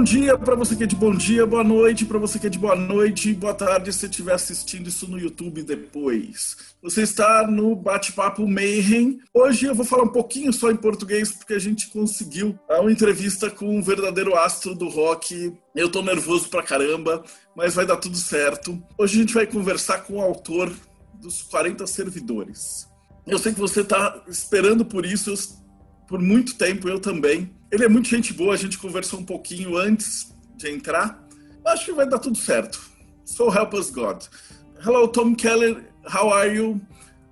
Bom dia para você que é de bom dia, boa noite para você que é de boa noite, boa tarde se estiver assistindo isso no YouTube depois. Você está no Bate-Papo Mayhem. Hoje eu vou falar um pouquinho só em português porque a gente conseguiu uma entrevista com um verdadeiro astro do rock. Eu tô nervoso pra caramba, mas vai dar tudo certo. Hoje a gente vai conversar com o autor dos 40 servidores. Eu sei que você está esperando por isso por muito tempo, eu também. Ele é muito gente boa, a gente conversou um pouquinho antes de entrar. Acho que vai dar tudo certo. So help us God. Hello, Tom Keller. How are you?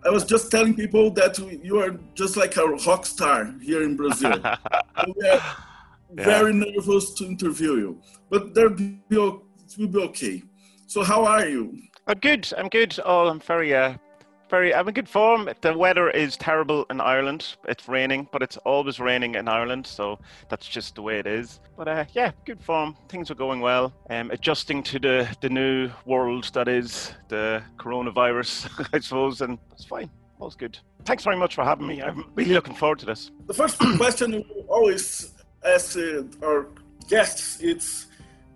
I was just telling people that you are just like a rock star here in Brazil. so we are yeah. very nervous to interview you, but there will be okay. So how are you? I'm good. I'm good. Oh, I'm very uh, very, I'm in good form. The weather is terrible in Ireland. It's raining, but it's always raining in Ireland, so that's just the way it is. But uh, yeah, good form. Things are going well. Um, adjusting to the the new world that is the coronavirus, I suppose, and it's fine. All's good. Thanks very much for having me. I'm really looking forward to this. The first question we always ask uh, our guests it's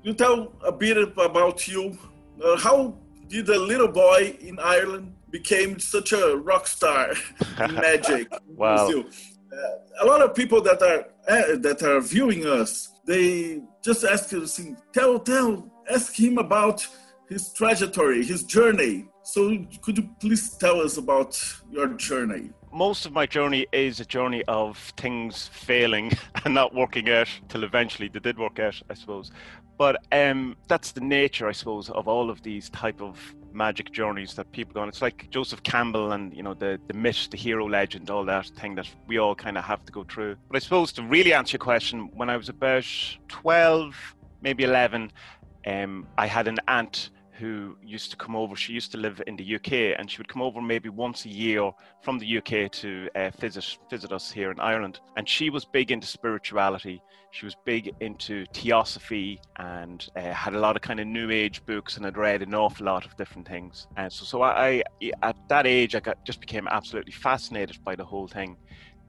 you tell a bit about you. Uh, how did a little boy in Ireland became such a rock star in magic. wow. Uh, a lot of people that are uh, that are viewing us, they just ask us, tell, tell, ask him about his trajectory, his journey. So, could you please tell us about your journey? Most of my journey is a journey of things failing and not working out till eventually they did work out, I suppose. But um, that's the nature, I suppose, of all of these type of magic journeys that people go on. It's like Joseph Campbell and you know the the myth, the hero legend, all that thing that we all kind of have to go through. But I suppose to really answer your question, when I was about twelve, maybe eleven, um, I had an aunt who used to come over. She used to live in the UK, and she would come over maybe once a year from the UK to uh, visit visit us here in Ireland. And she was big into spirituality. She was big into theosophy and uh, had a lot of kind of new age books, and had read an awful lot of different things. And so, so I, I at that age, I got, just became absolutely fascinated by the whole thing.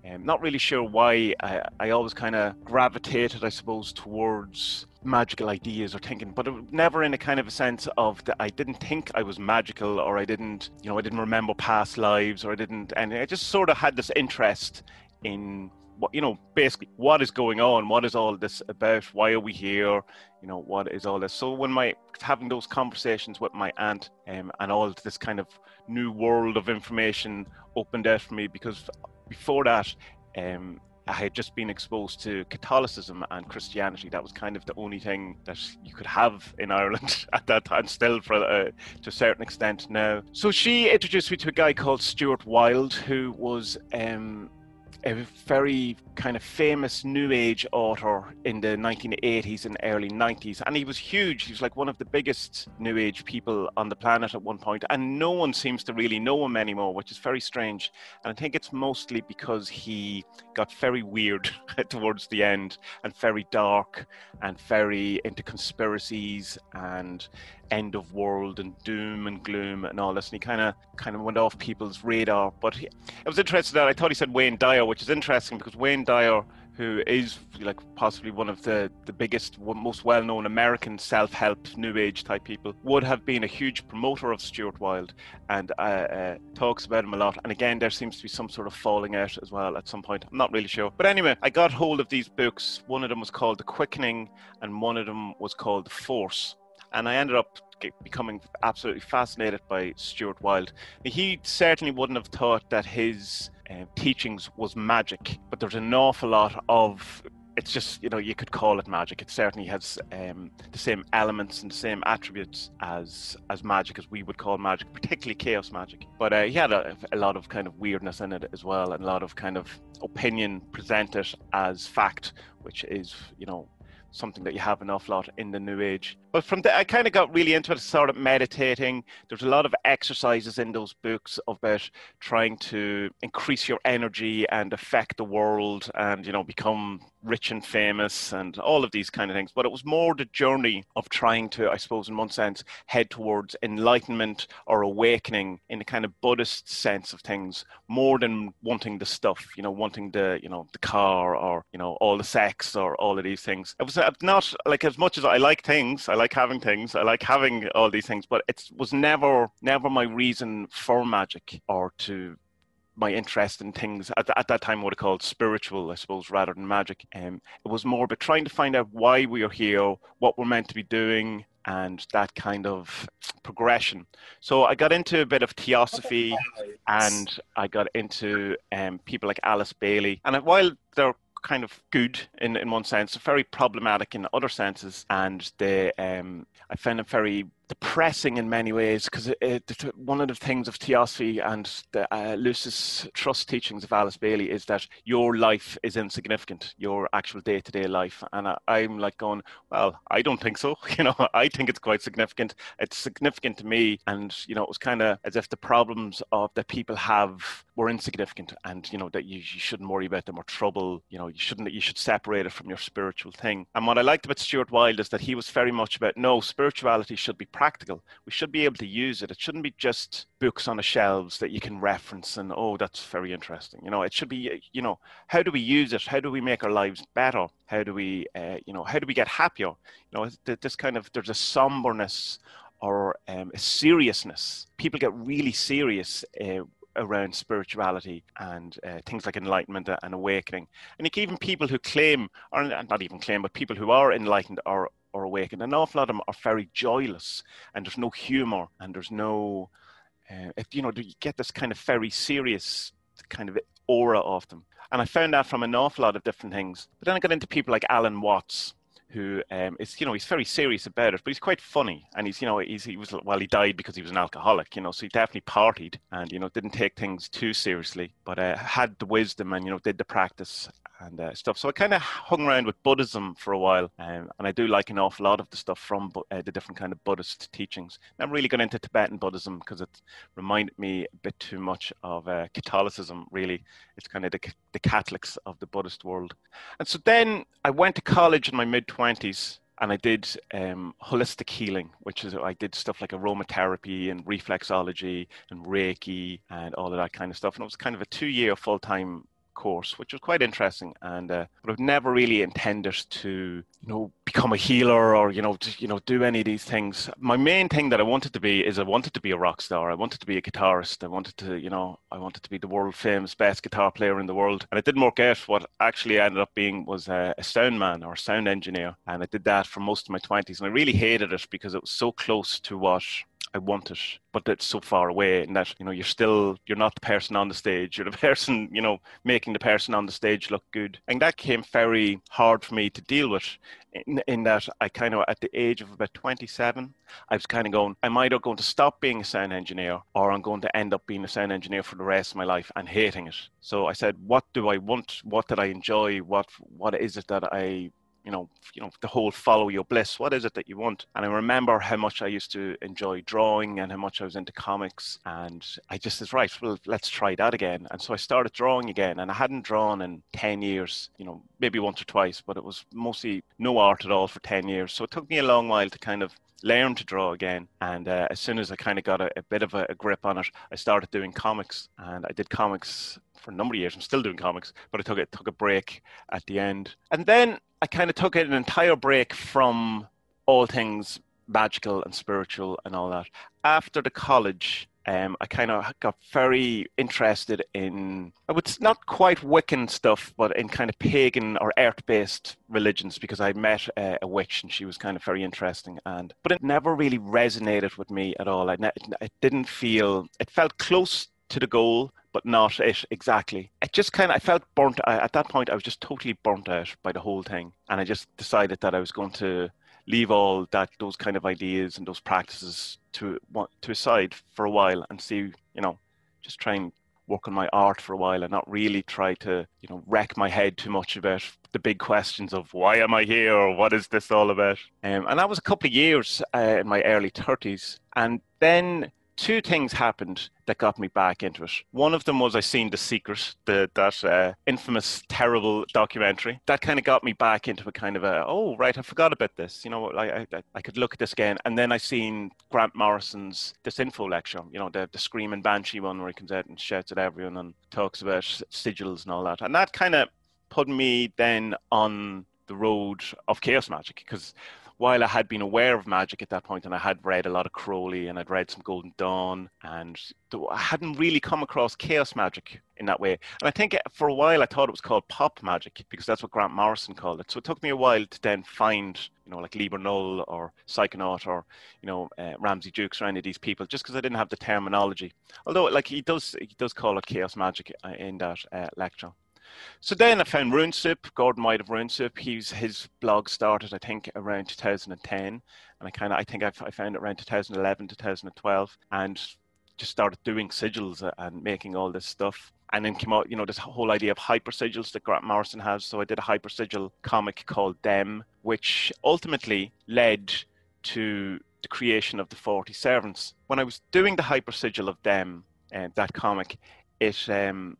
Um, not really sure why. I, I always kind of gravitated, I suppose, towards magical ideas or thinking, but never in a kind of a sense of that I didn't think I was magical or I didn't, you know, I didn't remember past lives or I didn't, and I just sort of had this interest in what, you know, basically what is going on, what is all this about, why are we here, you know, what is all this. So when my having those conversations with my aunt um, and all this kind of new world of information opened out for me because before that, um, I had just been exposed to Catholicism and Christianity. That was kind of the only thing that you could have in Ireland at that time, still for uh, to a certain extent now. So she introduced me to a guy called Stuart Wilde, who was um, a very kind of famous new age author in the 1980s and early 90s and he was huge. He was like one of the biggest new age people on the planet at one point. And no one seems to really know him anymore which is very strange. And i think it's mostly because he got very weird towards the end and very dark and very into conspiracies and end of world and doom and gloom and all this and he kind of kind of went off people's radar but he, it was interesting that i thought he said wayne dyer which is interesting because wayne dyer who is like possibly one of the, the biggest, most well known American self help new age type people, would have been a huge promoter of Stuart Wilde and uh, uh, talks about him a lot. And again, there seems to be some sort of falling out as well at some point. I'm not really sure. But anyway, I got hold of these books. One of them was called The Quickening, and one of them was called The Force. And I ended up becoming absolutely fascinated by Stuart Wilde. He certainly wouldn't have thought that his uh, teachings was magic, but there's an awful lot of it's just you know you could call it magic. It certainly has um, the same elements and the same attributes as as magic as we would call magic, particularly chaos magic. But uh, he had a, a, lot of kind of weirdness in it as well, and a lot of kind of opinion presented as fact, which is you know something that you have an awful lot in the new age. But from there, I kind of got really into it, started meditating. There's a lot of exercises in those books about trying to increase your energy and affect the world and, you know, become rich and famous and all of these kind of things. But it was more the journey of trying to, I suppose, in one sense, head towards enlightenment or awakening in the kind of Buddhist sense of things, more than wanting the stuff, you know, wanting the, you know, the car or, you know, all the sex or all of these things. It was uh, not like as much as I like things, I like having things, I like having all these things, but it was never, never my reason for magic or to my interest in things at, at that time what I called spiritual, I suppose, rather than magic. Um, it was more about trying to find out why we are here, what we're meant to be doing, and that kind of progression. So I got into a bit of theosophy, and I got into um, people like Alice Bailey. And while they're kind of good in, in one sense, very problematic in other senses, and they um, I found them very depressing in many ways because one of the things of theosophy and the uh, Lucis Trust teachings of Alice Bailey is that your life is insignificant, your actual day to day life. And I, I'm like going, well, I don't think so. You know, I think it's quite significant. It's significant to me. And, you know, it was kind of as if the problems of that people have were insignificant and, you know, that you, you shouldn't worry about them or trouble. You know, you shouldn't, you should separate it from your spiritual thing. And what I liked about Stuart Wilde is that he was very much about no, spirituality should be practical. We should be able to use it. It shouldn't be just books on the shelves that you can reference and oh, that's very interesting. You know, it should be you know how do we use it? How do we make our lives better? How do we uh, you know how do we get happier? You know, this kind of there's a somberness or um, a seriousness. People get really serious. Uh, around spirituality and uh, things like enlightenment and awakening. And even people who claim, or not even claim, but people who are enlightened are or awakened. And an awful lot of them are very joyless, and there's no humor, and there's no, uh, if, you know, you get this kind of very serious kind of aura of them. And I found that from an awful lot of different things. But then I got into people like Alan Watts, who um, is, you know, he's very serious about it, but he's quite funny. And he's, you know, he's, he was, well, he died because he was an alcoholic, you know, so he definitely partied and, you know, didn't take things too seriously, but uh, had the wisdom and, you know, did the practice and uh, stuff. So I kind of hung around with Buddhism for a while, um, and I do like an awful lot of the stuff from uh, the different kind of Buddhist teachings. I'm really got into Tibetan Buddhism because it reminded me a bit too much of uh, Catholicism. Really, it's kind of the, the Catholics of the Buddhist world. And so then I went to college in my mid twenties and I did um, holistic healing, which is I did stuff like aromatherapy and reflexology and Reiki and all of that kind of stuff. And it was kind of a two-year full-time course, which was quite interesting. And uh, but I've never really intended to, you know, become a healer or you know, to, you know, do any of these things. My main thing that I wanted to be is I wanted to be a rock star. I wanted to be a guitarist. I wanted to, you know, I wanted to be the world famous best guitar player in the world. And it didn't work out. What actually ended up being was a, a sound man or sound engineer, and I did that for most of my twenties. And I really hated it because it was so close to what I want it, but it's so far away, and that you know you're still you're not the person on the stage. You're the person you know making the person on the stage look good, and that came very hard for me to deal with. In, in that I kind of at the age of about 27, I was kind of going, I'm either going to stop being a sound engineer or I'm going to end up being a sound engineer for the rest of my life and hating it. So I said, what do I want? What did I enjoy? What what is it that I you know, you know, the whole follow your bliss. What is it that you want? And I remember how much I used to enjoy drawing and how much I was into comics. And I just said, right, well, let's try that again. And so I started drawing again. And I hadn't drawn in 10 years, you know, maybe once or twice, but it was mostly no art at all for 10 years. So it took me a long while to kind of learn to draw again. And uh, as soon as I kind of got a, a bit of a, a, grip on it, I started doing comics. And I did comics for a number of years. I'm still doing comics, but I took it took a break at the end. And then I kind of took an entire break from all things magical and spiritual and all that. After the college, um, I kind of got very interested in, I would not quite Wiccan stuff, but in kind of pagan or earth-based religions because I met a, a, witch and she was kind of very interesting. And but it never really resonated with me at all. I ne- it didn't feel. It felt close to the goal, but not it exactly. It just kind of, I felt burnt. I, at that point, I was just totally burnt out by the whole thing. And I just decided that I was going to leave all that, those kind of ideas and those practices to, to aside for a while and see, you know, just try and work on my art for a while and not really try to, you know, wreck my head too much about the big questions of why am I here or what is this all about? Um, and that was a couple of years uh, in my early 30s. And then two things happened that got me back into it. One of them was I seen The Secret, the, that uh, infamous, terrible documentary. That kind of got me back into a kind of a, oh, right, I forgot about this. You know, I, I, I could look at this again. And then I seen Grant Morrison's Disinfo lecture, you know, the, the Screaming Banshee one where he comes out and shouts at everyone and talks about sigils and all that. And that kind of put me then on the road of chaos magic because while I had been aware of magic at that point and I had read a lot of Crowley and I'd read some Golden Dawn and I hadn't really come across chaos magic in that way. And I think for a while I thought it was called pop magic because that's what Grant Morrison called it. So it took me a while to then find, you know, like Liber Null or Psychonaut or, you know, uh, Ramsey Dukes or any of these people just because I didn't have the terminology. Although like he does, he does call it chaos magic uh, in that uh, lecture. So then I found RuneSoup, Gordon White of RuneSoup. He's his blog started, I think, around 2010, and I kind of I think I, I found it around 2011, 2012, and just started doing sigils and making all this stuff. And then came out, you know, this whole idea of hyper sigils that Grant Morrison has. So I did a hyper sigil comic called Them, which ultimately led to the creation of the 40 Servants. When I was doing the hyper sigil of Them, uh, that comic, it um,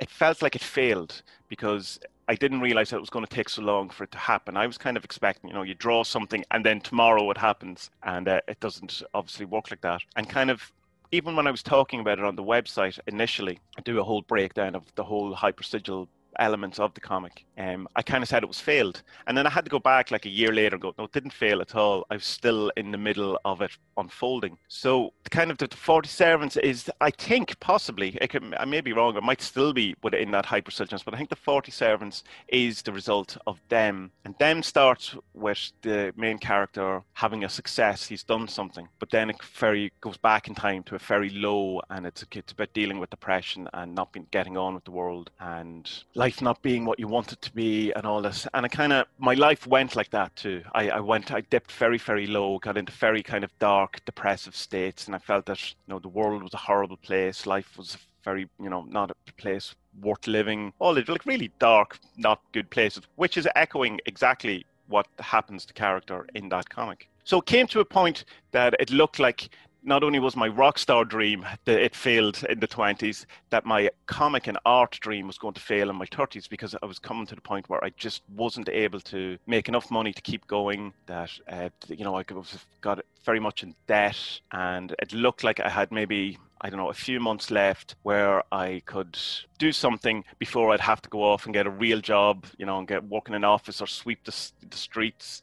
it felt like it failed because I didn't realize that it was going to take so long for it to happen. I was kind of expecting, you know, you draw something and then tomorrow it happens, and uh, it doesn't obviously work like that. And kind of even when I was talking about it on the website initially, I do a whole breakdown of the whole hypersigil elements of the comic. Um, I kind of said it was failed, and then I had to go back like a year later and go, no, it didn't fail at all. I was still in the middle of it unfolding. So kind of the, the Forty Servants is, I think, possibly. It could, I may be wrong. It might still be within that hypersubstance, but I think the Forty Servants is the result of them, and them starts with the main character having a success. He's done something, but then it very goes back in time to a very low, and it's it's about dealing with depression and not being getting on with the world and life not being what you want it to be and all this. And I kind of, my life went like that too. I, I went, I dipped very, very low, got into very kind of dark, depressive states. And I felt that, you know, the world was a horrible place. Life was very, you know, not a place worth living. All it like really dark, not good places, which is echoing exactly what happens to character in that comic. So it came to a point that it looked like not only was my rock star dream that it failed in the 20s, that my comic and art dream was going to fail in my 30s because I was coming to the point where I just wasn't able to make enough money to keep going. That uh, you know I got very much in debt, and it looked like I had maybe I don't know, a few months left where I could do something before I'd have to go off and get a real job, you know, and get work in an office or sweep the, the streets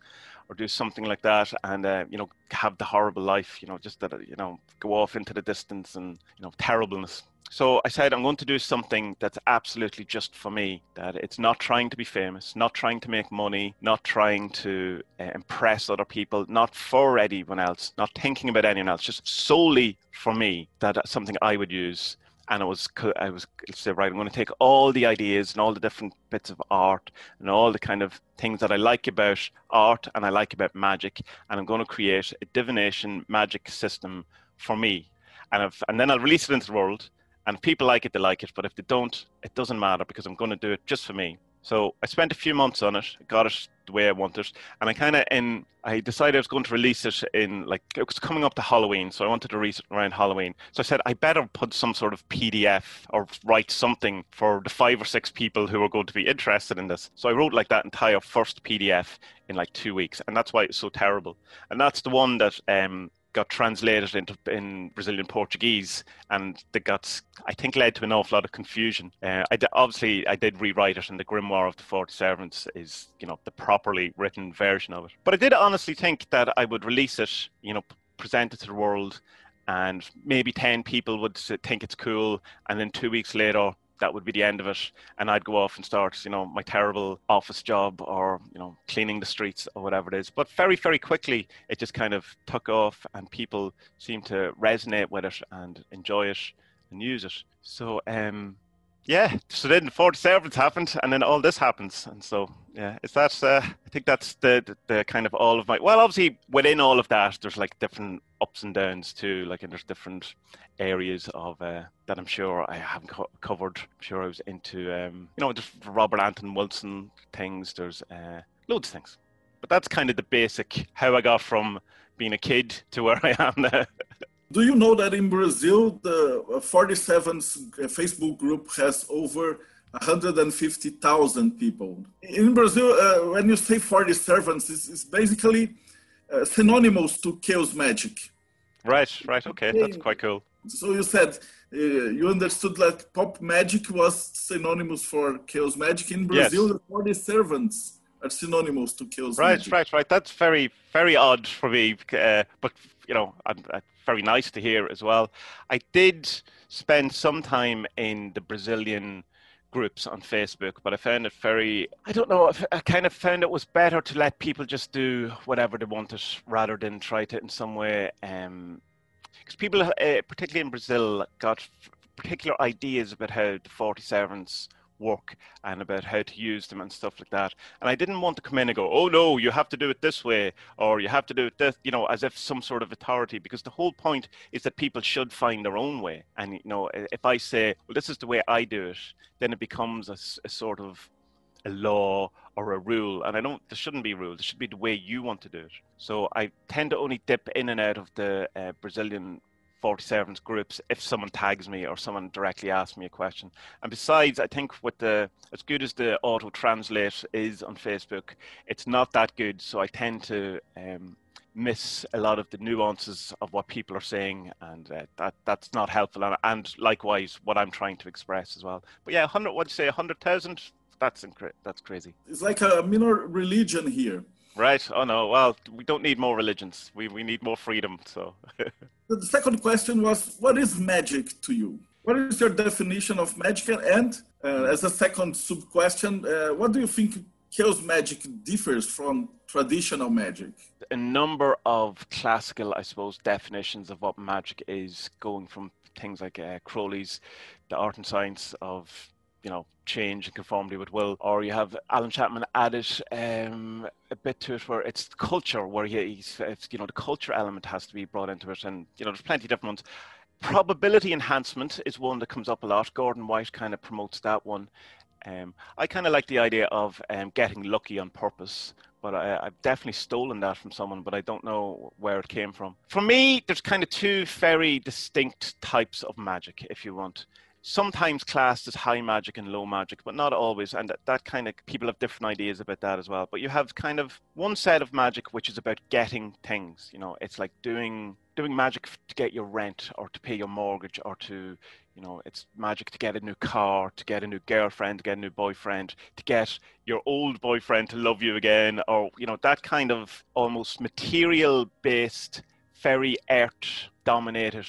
or do something like that and uh, you know have the horrible life you know just that you know go off into the distance and you know terribleness so I said, I'm going to do something that's absolutely just for me. That it's not trying to be famous, not trying to make money, not trying to uh, impress other people, not for anyone else, not thinking about anyone else, just solely for me. That something I would use and I was I was said right I'm going to take all the ideas and all the different bits of art and all the kind of things that I like about art and I like about magic and I'm going to create a divination magic system for me. And if, and then I'll release it into the world and people like it they like it but if they don't it doesn't matter because I'm going to do it just for me so I spent a few months on it, got it the way I wanted, and I kind of in I decided I was going to release it in like it was coming up to Halloween, so I wanted to release it around Halloween. So I said I better put some sort of PDF or write something for the five or six people who are going to be interested in this. So I wrote like that entire first PDF in like two weeks, and that's why it's so terrible. And that's the one that um, got translated into in Brazilian Portuguese, and that got I think led to an awful lot of confusion. Uh, I d- obviously I did rewrite it, and the Grimoire of the Forty Servants is you know the properly written version of it. But I did honestly think that I would release it, you know, present it to the world, and maybe ten people would think it's cool, and then two weeks later that would be the end of it. And i'd go off and start you know my terrible office job or you know cleaning the streets or whatever it is. But very very quickly it just kind of took off and people seemed to resonate with it and enjoy it and use it. So um yeah, so then the 40 Servants happened, and then all this happens, and so yeah, it's that? Uh, I think that's the, the, the kind of all of my. Well, obviously within all of that, there's like different ups and downs too. Like, and there's different areas of uh, that I'm sure I haven't co- covered. I'm sure I was into, um, you know, just Robert Anton Wilson things. There's uh, loads of things, but that's kind of the basic how I got from being a kid to where I am now. Do you know that in Brazil, the 40 Servants Facebook group has over 150,000 people? In Brazil, uh, when you say 40 Servants, it's, it's basically uh, synonymous to chaos magic. Right, right, okay, that's quite cool. So you said uh, you understood that pop magic was synonymous for chaos magic in Brazil. Yes. The 40 servants are synonymous to chaos right, magic. Right, right, right. That's very, very odd for me. Uh, but you know, I'm very nice to hear as well. I did spend some time in the Brazilian groups on Facebook, but I found it very, I don't know, I kind of found it was better to let people just do whatever they wanted rather than try to in some way. Because um, people, uh, particularly in Brazil, got particular ideas about how the 40 servants work and about how to use them and stuff like that. And I didn't want to come in and go, oh no, you have to do it this way, or you have to do it this, you know, as if some sort of authority, because the whole point is that people should find their own way. And, you know, if I say, well, this is the way I do it, then it becomes a, a sort of a law or a rule and i don't there shouldn't be rules it should be the way you want to do it so i tend to only dip in and out of the uh, brazilian 40 Servants groups if someone tags me or someone directly asks me a question. And besides, I think what the as good as the auto translate is on Facebook, it's not that good. So I tend to um, miss a lot of the nuances of what people are saying, and uh, that that's not helpful. And, and, likewise, what I'm trying to express as well. But yeah, hundred. What do you say? hundred thousand? That's incre- That's crazy. It's like a minor religion here. Right. Oh no. Well, we don't need more religions. We we need more freedom. So. the second question was, what is magic to you? What is your definition of magic? And uh, as a second sub question, uh, what do you think chaos magic differs from traditional magic? A number of classical, I suppose, definitions of what magic is, going from things like uh, Crowley's The Art and Science of you know change and conformity with will or you have alan chapman added um, a bit to it where it's culture where he, he's you know the culture element has to be brought into it. And you know there's plenty of different ones. Probability enhancement is one that comes up a lot. Gordon white kind of promotes that one. Um, i kind of like the idea of um, getting lucky on purpose but I, have definitely stolen that from someone, but I don't know where it came from. For me, there's kind of two very distinct types of magic, if you want sometimes classed as high magic and low magic, but not always. And that, that kind of people have different ideas about that as well. But you have kind of one set of magic which is about getting things. You know, it's like doing doing magic to get your rent or to pay your mortgage or to you know it's magic to get a new car to get a new girlfriend to get a new boyfriend to get your old boyfriend to love you again or you know that kind of almost material based very earth dominated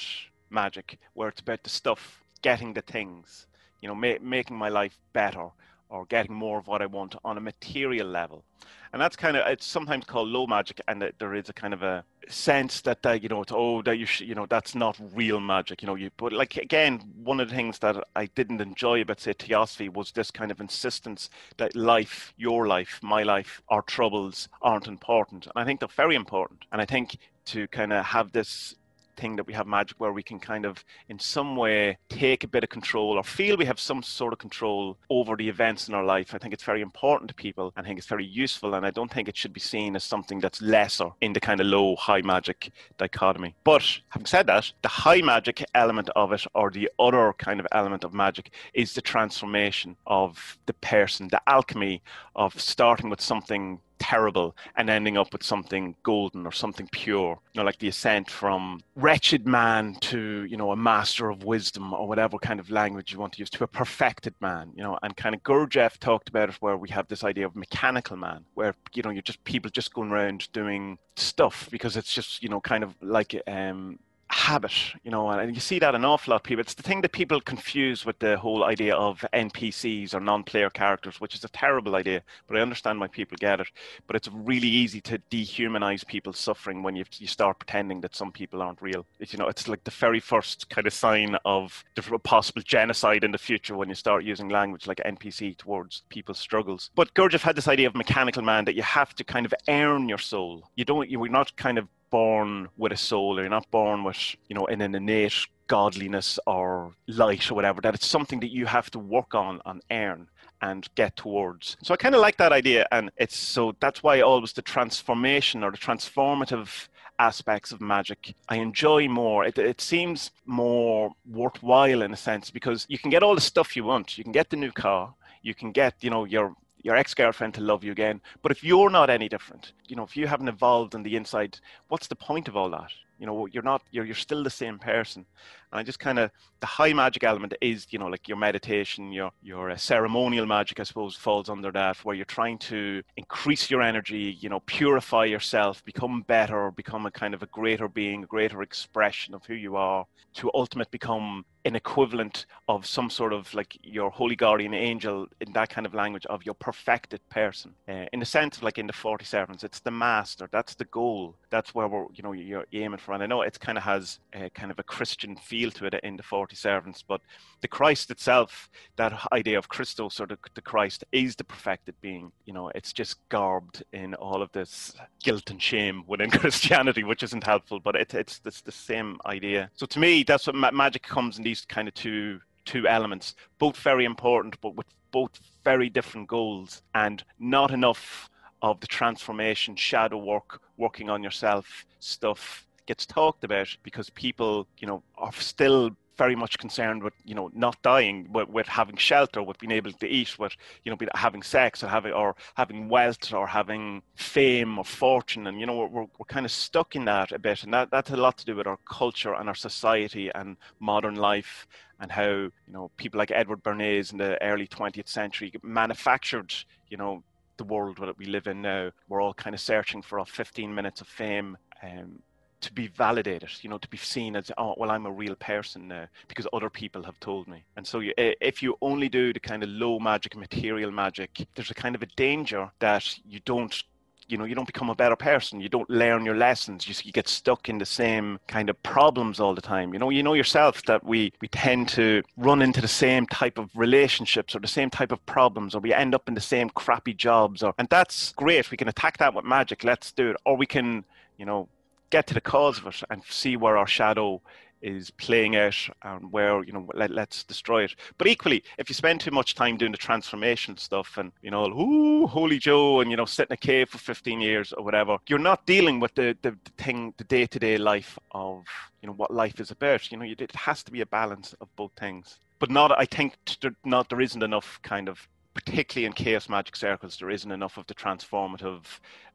magic where it's about the stuff getting the things, you know, ma- making my life better or getting more of what I want on a material level. And that's kind of it's sometimes called low magic, and there is a kind of a sense that uh, you know it's oh that you sh- you know that's not real magic, you know. You but like again, one of the things that I didn't enjoy about say Theosophy was this kind of insistence that life, your life, my life, our troubles aren't important, and I think they're very important. And I think to kind of have this thing that we have magic where we can kind of in some way take a bit of control or feel we have some sort of control over the events in our life. I think it's very important to people i think it's very useful and i don't think it should be seen as something that's lesser in the kind of low high magic dichotomy. But having said that the high magic element of it or the other kind of element of magic is the transformation of the person the alchemy of starting with something terrible and ending up with something golden or something pure. You know, like the ascent from wretched man to, you know, a master of wisdom or whatever kind of language you want to use to a perfected man, you know, and kind of Gurdjieff talked about it where we have this idea of mechanical man, where, you know, you're just people just going around doing stuff because it's just, you know, kind of like um habit, you know, and you see that an awful lot of people. It's the thing that people confuse with the whole idea of NPCs or non-player characters, which is a terrible idea. But I understand why people get it. But it's really easy to dehumanize people's suffering when you you start pretending that some people aren't real. It's, you know, it's like the very first kind of sign of possible genocide in the future when you start using language like NPC towards people's struggles. But Gurdjieff had this idea of mechanical man that you have to kind of earn your soul. You don't. You're not kind of born with a soul, or you're not born with, you know, in an innate godliness or light or whatever. That it's something that you have to work on and earn and get towards. So I kind of like that idea, and it's so that's why always the transformation or the transformative aspects of magic I enjoy more. It, it seems more worthwhile in a sense because you can get all the stuff you want. You can get the new car, you can get you know your your ex-girlfriend to love you again. But if you're not any different, you know, if you haven't evolved on the inside, what's the point of all that? You know, you're not, you're, you're still the same person. And I just kind of, the high magic element is, you know, like your meditation, your, your uh, ceremonial magic, I suppose, falls under that, where you're trying to increase your energy, you know, purify yourself, become better, become a kind of a greater being, a greater expression of who you are, to ultimately become an equivalent of some sort of like your holy guardian angel in that kind of language of your perfected person. Uh, in the sense of like in the 40 Servants it's the master that's the goal that's where we're you know you're aiming for. And i know it kind of has a kind of a christian feel to it in the 40 Servants but the christ itself that idea of christos or the, the christ is the perfected being. You know it's just garbed in all of this guilt and shame within christianity which isn't helpful but it, it's, it's the same idea. So to me that's what ma- magic comes in these kind of two two elements, both very important, but with both very different goals, and not enough of the transformation, shadow work, working on yourself stuff gets talked about because people, you know, are still very much concerned with you know not dying with, with having shelter with being able to eat with you know having sex or having or having wealth or having fame or fortune. And you know we're, we're kind of stuck in that a bit. And that that's a lot to do with our culture and our society and modern life and how you know people like Edward Bernays in the early 20th century manufactured you know the world that we live in now. We're all kind of searching for our 15 minutes of fame um, to be validated, you know, to be seen as, oh, well, I'm a real person now because other people have told me. And so you, if you only do the kind of low magic, material magic, there's a kind of a danger that you don't you know you don't become a better person. You don't learn your lessons. You, you get stuck in the same kind of problems all the time. You know you know yourself that we we tend to run into the same type of relationships or the same type of problems or we end up in the same crappy jobs or and that's great. We can attack that with magic. Let's do it. Or we can you know get to the cause of it and see where our shadow is playing out and where you know let, let's destroy it. But equally if you spend too much time doing the transformation stuff and you know ooh holy joe and you know sit in a cave for 15 years or whatever you're not dealing with the, the, the thing the day-to-day life of you know what life is about. You know it has to be a balance of both things. But not i think not there isn't enough kind of particularly in chaos magic circles there isn't enough of the transformative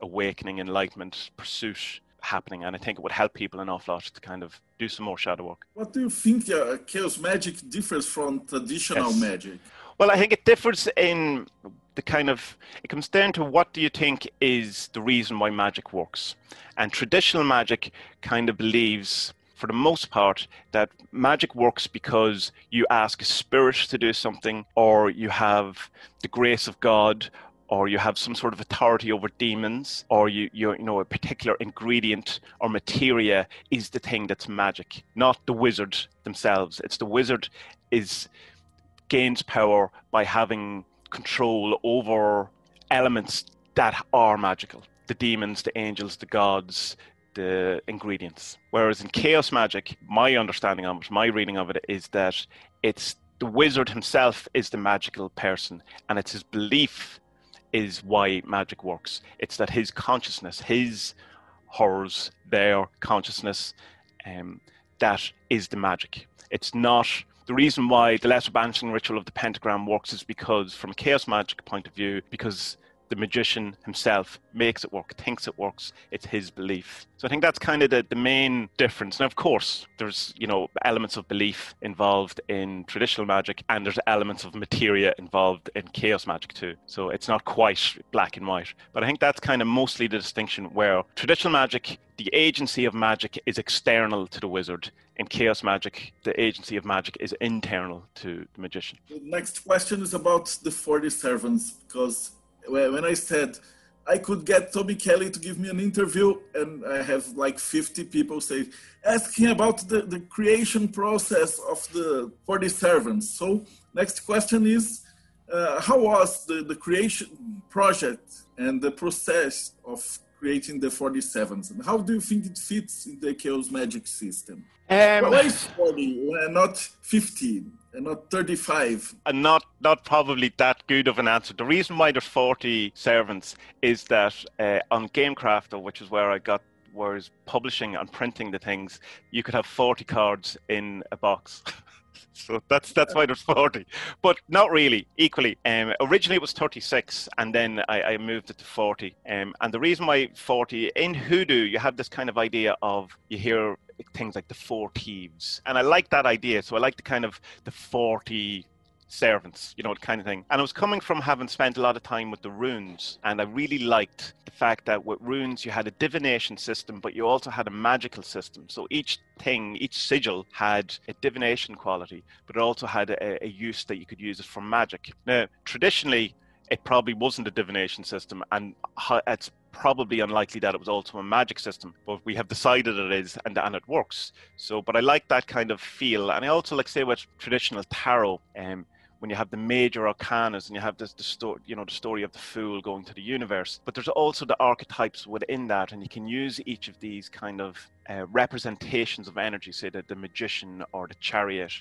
awakening enlightenment pursuit happening, and I think it would help people an awful lot to kind of do some more shadow work. What do you think uh, chaos magic differs from traditional yes. magic? Well, I think it differs in the kind of it comes down to what do you think is the reason why magic works, and traditional magic kind of believes. For the most part, that magic works because you ask a spirit to do something, or you have the grace of God, or you have some sort of authority over demons, or you, you know a particular ingredient or materia is the thing that's magic, not the wizard themselves. It's the wizard is gains power by having control over elements that are magical. The demons, the angels, the gods, the ingredients. Whereas in chaos magic, my understanding of it, my reading of it is that it's the wizard himself is the magical person, and it's his belief is why magic works. It's that his consciousness, his horrors, their consciousness, um, that is the magic. It's not the reason why the lesser banishing ritual of the pentagram works is because, from a chaos magic point of view, because the magician himself makes it work, thinks it works, it's his belief. So I think that's kind of the, the main difference. Now, of course, there's, you know, elements of belief involved in traditional magic and there's elements of materia involved in chaos magic too. So it's not quite black and white. But I think that's kind of mostly the distinction where traditional magic, the agency of magic is external to the wizard. In chaos magic, the agency of magic is internal to the magician. The next question is about the 40 servants because when I said I could get Tommie Kelly to give me an interview, and I have like 50 people say asking about the, the creation process of the 40 servants. So next question is, uh, how was the, the creation project and the process of creating the 40 Servants? And how do you think it fits in the chaos magic system? Um, Why is 40 not 15? And not 35 and not not probably that good of an answer. The reason why there's 40 servants is that uh, on gamecrafter which is where i got whereas publishing and printing the things you could have 40 cards in a box so that's that's why there's 40 but not really equally. Um, originally it was 36 and then I, I moved it to 40 um, and the reason why 40 in hoodoo you have this kind of idea of you hear things like the four thieves. And i like that idea so i like the kind of the 40 servants, you know, kind of thing. And I was coming from having spent a lot of time with the runes, and I really liked the fact that with runes you had a divination system, but you also had a magical system. So each thing, each sigil had a divination quality, but it also had a, a use that you could use it for magic. Now, traditionally, it probably wasn't a divination system, and it's probably unlikely that it was also a magic system. But we have decided it is, and and it works. So, but I like that kind of feel, and I also like say with traditional tarot. Um, when you have the major arcanas and you have this the story you know the story of the fool going to the universe but there's also the archetypes within that and you can use each of these kind of uh, representations of energy say that the magician or the chariot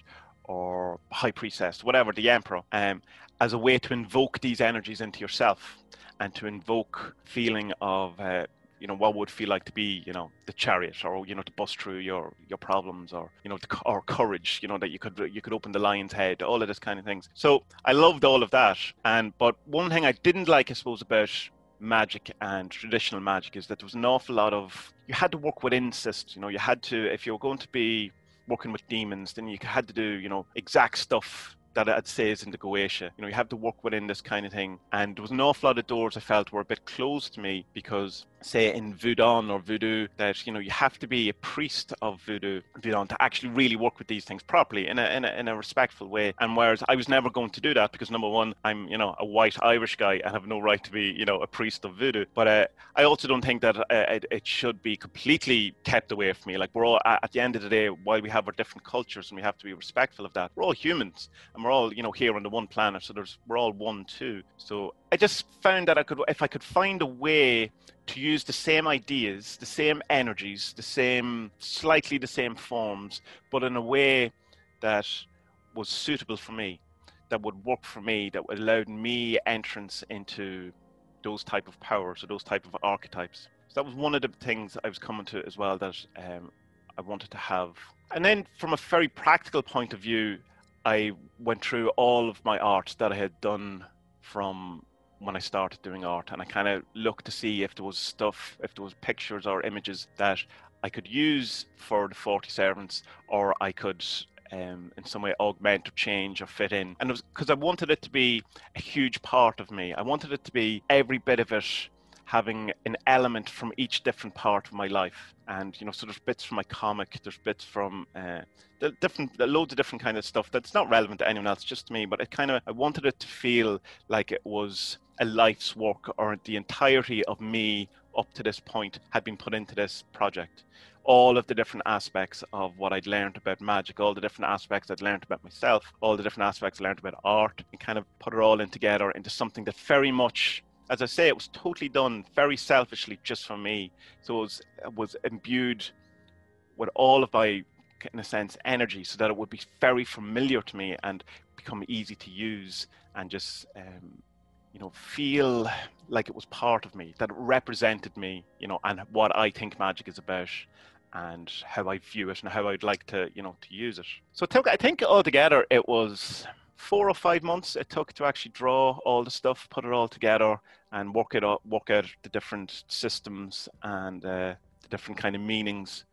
or high priestess whatever the emperor um, as a way to invoke these energies into yourself and to invoke feeling of uh, you know what would feel like to be you know the chariot or you know to bust through your your problems or you know or courage you know that you could you could open the lion's head all of this kind of things so i loved all of that and but one thing i didn't like i suppose about magic and traditional magic is that there was an awful lot of you had to work within systems you know you had to if you were going to be working with demons then you had to do you know exact stuff that it says in the Goetia. You know, you have to work within this kind of thing. And there was an awful lot of doors I felt were a bit closed to me because, say, in Voodoo or Voodoo, that, you know, you have to be a priest of Voodoo, Voodoo to actually really work with these things properly in a, in a, in a respectful way. And whereas I was never going to do that because, number one, I'm, you know, a white Irish guy and have no right to be, you know, a priest of Voodoo. But uh, I also don't think that uh, it, it, should be completely kept away from me. Like, we're all, at the end of the day, while we have our different cultures and we have to be respectful of that, we're all humans and we're all, you know, here on the one planet. So there's we're all one too. So I just found that I could, if I could find a way to use the same ideas, the same energies, the same, slightly the same forms, but in a way that was suitable for me, that would work for me, that would allowed me entrance into those type of powers or those type of archetypes. So that was one of the things I was coming to as well that um, I wanted to have. And then from a very practical point of view, I went through all of my art that I had done from when I started doing art, and I kind of looked to see if there was stuff, if there was pictures or images that I could use for the 40 servants, or I could um, in some way augment or change or fit in. And it was because I wanted it to be a huge part of me. I wanted it to be every bit of it having an element from each different part of my life. And you know, so there's bits from my comic, there's bits from uh, the different, loads of different kind of stuff that's not relevant to anyone else, just to me. But it kind of, I wanted it to feel like it was a life's work, or the entirety of me up to this point had been put into this project. All of the different aspects of what I'd learned about magic, all the different aspects I'd learned about myself, all the different aspects I learned about art, and kind of put it all in together into something that very much as I say, it was totally done very selfishly just for me. So it was, it was imbued with all of my, in a sense, energy so that it would be very familiar to me and become easy to use and just, um, you know, feel like it was part of me, that it represented me, you know, and what I think magic is about and how I view it and how I'd like to, you know, to use it. So I think altogether it was four or five months it took to actually draw all the stuff, put it all together, and work it out, work out the different systems and uh, the different kind of meanings.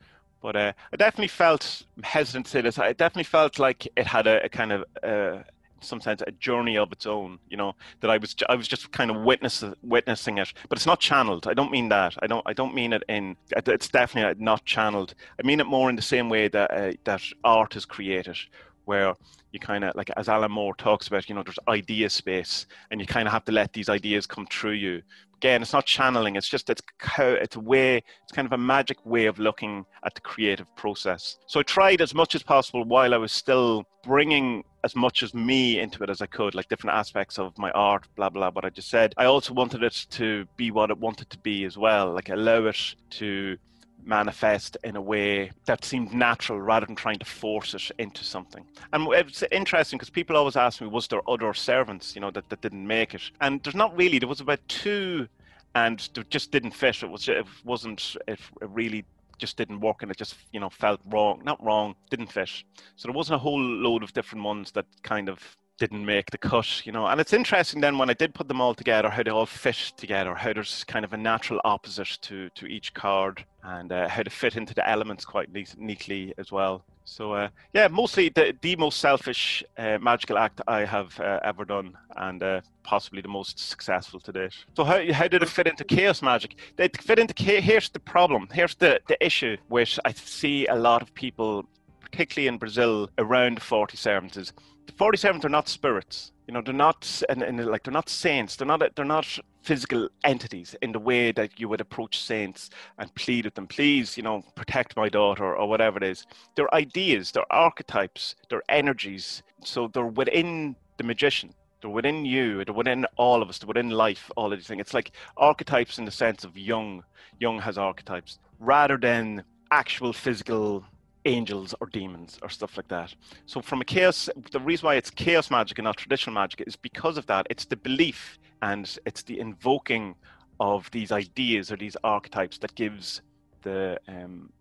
But uh, I definitely felt hesitant to say this. I definitely felt like it had a, a kind of uh, sometimes a journey of its own. You know that I was I was just kind of witness, witnessing it, but it's not channeled. I don't mean that. I don't I don't mean it in. It's definitely not channeled. I mean it more in the same way that uh, that art is created, where you kind of like as alan moore talks about you know there's idea space and you kind of have to let these ideas come through you again it's not channeling it's just it's it's a way it's kind of a magic way of looking at the creative process so i tried as much as possible while i was still bringing as much as me into it as i could like different aspects of my art blah blah what i just said i also wanted it to be what it wanted to be as well like allow it to manifest in a way that seemed natural rather than trying to force it into something. And it's interesting because people always ask me, was there other servants, you know, that, that didn't make it? And there's not really. There was about two, and just didn't fit. It was it wasn't it really just didn't work and it just you know felt wrong not wrong didn't fit so there wasn't a whole load of different ones that kind of didn't make the cut, you know. And it's interesting then when I did put them all together, how they all fit together, how there's kind of a natural opposite to to each card, and uh, how to fit into the elements quite neat, neatly as well. So uh, yeah, mostly the the most selfish uh, magical act I have uh, ever done, and uh, possibly the most successful to date. So how how did it fit into chaos magic? It fit into here's the problem. Here's the the issue which I see a lot of people, particularly in Brazil, around forty servants is the 40 Servants are not spirits. You know, they're not and, and like they're not saints. They're not they're not physical entities in the way that you would approach saints and plead with them. Please, you know, protect my daughter or whatever it is. They're ideas. They're archetypes. They're energies. So they're within the magician. They're within you. They're within all of us. They're within life. All of these things. It's like archetypes in the sense of Jung. Jung has archetypes rather than actual physical angels or demons or stuff like that. So from a chaos, the reason why it's chaos magic and not traditional magic is because of that. It's the belief and it's the invoking of these ideas or these archetypes that gives the um,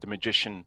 the magician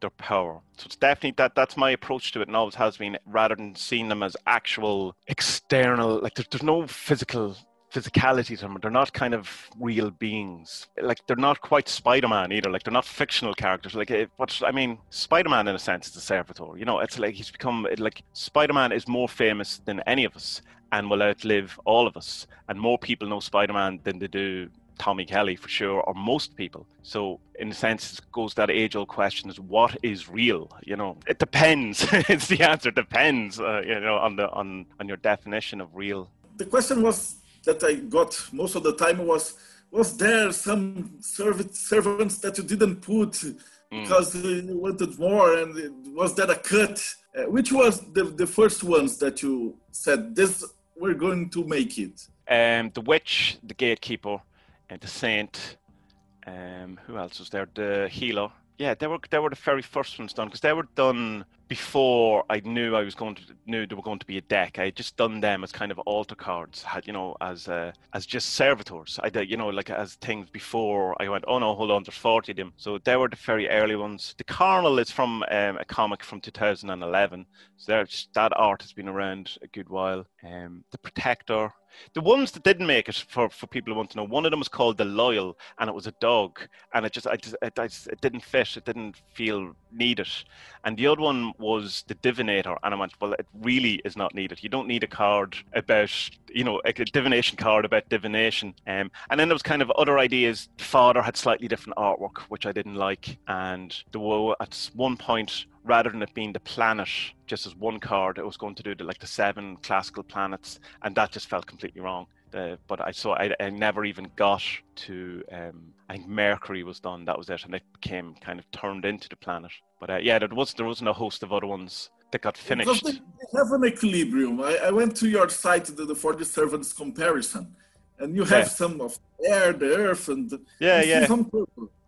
their power. So it's definitely that that's my approach to it and always has been rather than seeing them as actual external like there's, there's no physical physicality to them. They're not kind of real beings. Like they're not quite Spider-Man either. Like they're not fictional characters. Like it, what I mean, Spider-Man in a sense is a servitor. You know, it's like he's become like Spider-Man is more famous than any of us and will outlive all of us. And more people know Spider-Man than they do Tommie Kelly for sure, or most people. So, in a sense, it goes that age-old question: is what is real? You know, it depends. it's the answer. Depends. Uh, you know, on the on on your definition of real. The question was that I got most of the time was was there some serv- servants that you didn't put mm. because you wanted more and was that a cut? Uh, which was the, the first ones that you said this we're going to make it um, the witch the gatekeeper and the saint um, who else was there? The healer. Yeah they were they were the very first ones done because they were done before I knew I was going to knew there were going to be a deck, I had just done them as kind of altar cards, you know, as uh, as just servitors. I did, you know, like as things before I went, oh no, hold on, there's forty of them. So they were the very early ones. The Carnal is from um, a comic from 2011, so that art has been around a good while. Um, the Protector, the ones that didn't make it for, for people who want to know, one of them was called the Loyal, and it was a dog, and it just I just it, it didn't fit, it didn't feel needed, and the other one was the Divinator, and I went, well, it really is not needed. You don't need a card about you know a divination card about divination, um, and then there was kind of other ideas. Father had slightly different artwork, which I didn't like, and there were at one point rather than it being the planet just as one card, it was going to do the, like the seven classical planets, and that just felt completely wrong. Uh, but I saw I, I, never even got to. Um, I think Mercury was done. That was it, and it became kind of turned into the planet. But uh, yeah, there was there wasn't a host of other ones that got finished. They have an equilibrium. I, I went to your site, the, the 40 Servants comparison, and you have yeah. some of air, the earth, and yeah, yeah.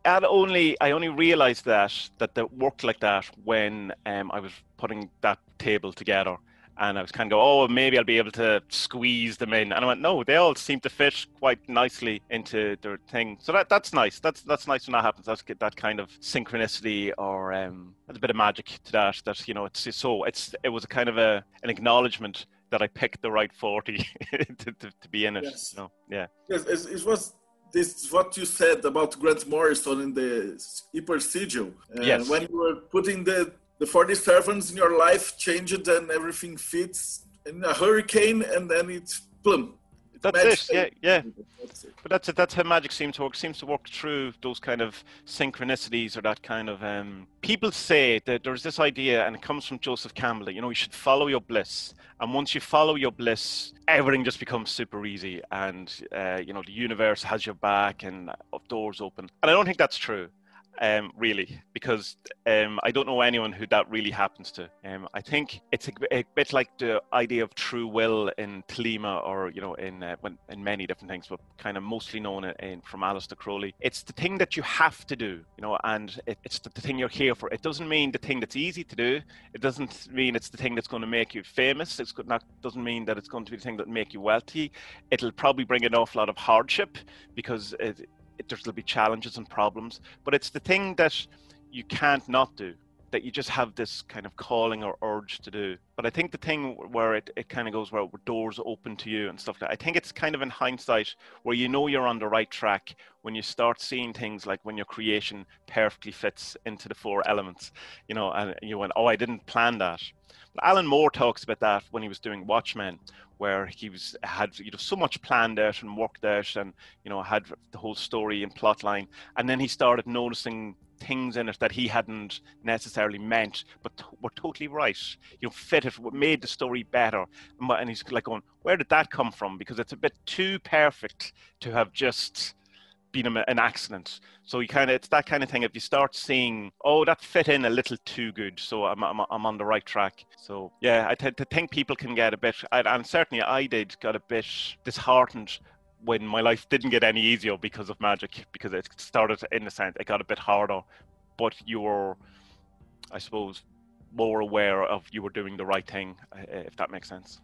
I only I only realized that that it worked like that when um, I was putting that table together, and I was kind of go, oh, maybe I'll be able to squeeze them in. And I went, no, they all seem to fit quite nicely into their thing. So that that's nice. That's that's nice when that happens. That's that kind of synchronicity or um, a bit of magic to that. That you know, it's so it's it was a kind of a an acknowledgement that I picked the right forty to, to, to, be in it. Yes. Know? Yeah. Yes, it was this what you said about Grant Morrison in the Hyper Sigil. Uh, yes. When you were putting the the 40 servants in your life changed and everything fits in a hurricane and then it's plum. That's it. Yeah, yeah. But that's it. That's how magic seems to work. seems to work through those kind of synchronicities or that kind of. Um, people say that there's this idea, and it comes from Joseph Campbell. That, you know, you should follow your bliss, and once you follow your bliss, everything just becomes super easy, and uh, you know the universe has your back and doors open. And I don't think that's true um, really, because um, I don't know anyone who that really happens to. Um, I think it's a, a, bit like the idea of true will in Thelema, or you know, in uh, in many different things, but kind of mostly known in, from Aleister Crowley. It's the thing that you have to do, you know, and it, it's the, the thing you're here for. It doesn't mean the thing that's easy to do. It doesn't mean it's the thing that's going to make you famous. It's not doesn't mean that it's going to be the thing that make you wealthy. It'll probably bring an awful lot of hardship because it, there'll be challenges and problems, but it's the thing that you can't not do that you just have this kind of calling or urge to do. But I think the thing where it, it kind of goes where doors open to you and stuff like that, I think it's kind of in hindsight where you know you're on the right track when you start seeing things like when your creation perfectly fits into the four elements, you know, and you went, oh, I didn't plan that. Alan Moore talks about that when he was doing Watchmen, where he was had you know so much planned out and worked out and you know had the whole story and plot line. And then he started noticing things in it that he hadn't necessarily meant but were totally right. You know fit it made the story better. And he's like going where did that come from? Because it's a bit too perfect to have just been an accident. So you kind of it's that kind of thing. If you start seeing, oh, that fit in a little too good, so I'm I'm, I'm on the right track. So yeah, I tend to think people can get a bit, and certainly I did, got a bit disheartened when my life didn't get any easier because of magic, because it started in the sense it got a bit harder, but you were, I suppose, more aware of you were doing the right thing, if that makes sense.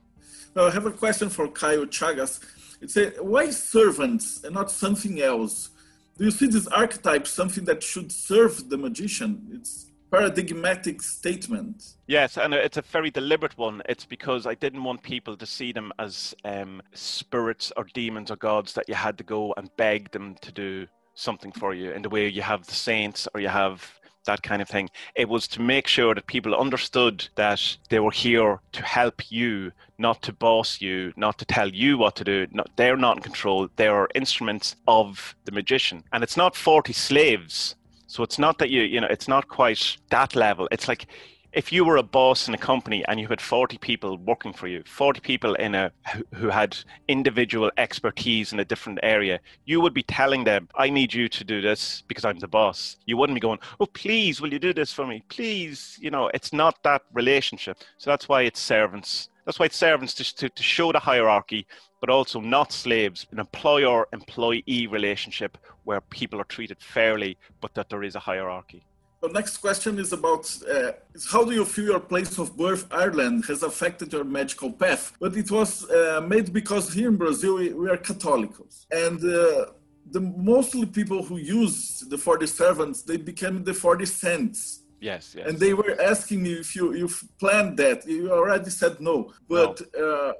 Well, I have a question for Caio Chagas. It's a why servants and not something else? Do you see this archetype something that should serve the magician? It's paradigmatic statement. Yes, and it's a very deliberate one. It's because I didn't want people to see them as um, spirits or demons or gods that you had to go and beg them to do something for you in the way you have the saints or you have that kind of thing. It was to make sure that people understood that they were here to help you, not to boss you, not to tell you what to do. Not, they're not in control. They are instruments of the magician. And it's not 40 slaves. So it's not that you, you know, it's not quite that level. It's like if you were a boss in a company and you had 40 people working for you 40 people in a who had individual expertise in a different area you would be telling them i need you to do this because i'm the boss. You wouldn't be going oh please will you do this for me? Please you know it's not that relationship. So that's why it's servants. That's why it's servants to, to, to show the hierarchy but also not slaves an employer employee relationship where people are treated fairly but that there is a hierarchy the next question is about uh, how do you feel your place of birth, Ireland, has affected your magical path? But it was uh, made because here in Brazil we, we are Catholics, and uh, the mostly people who use the 40 servants they became the 40 saints. Yes, yes. And they were asking me if you you planned that. You already said no, but no. Uh,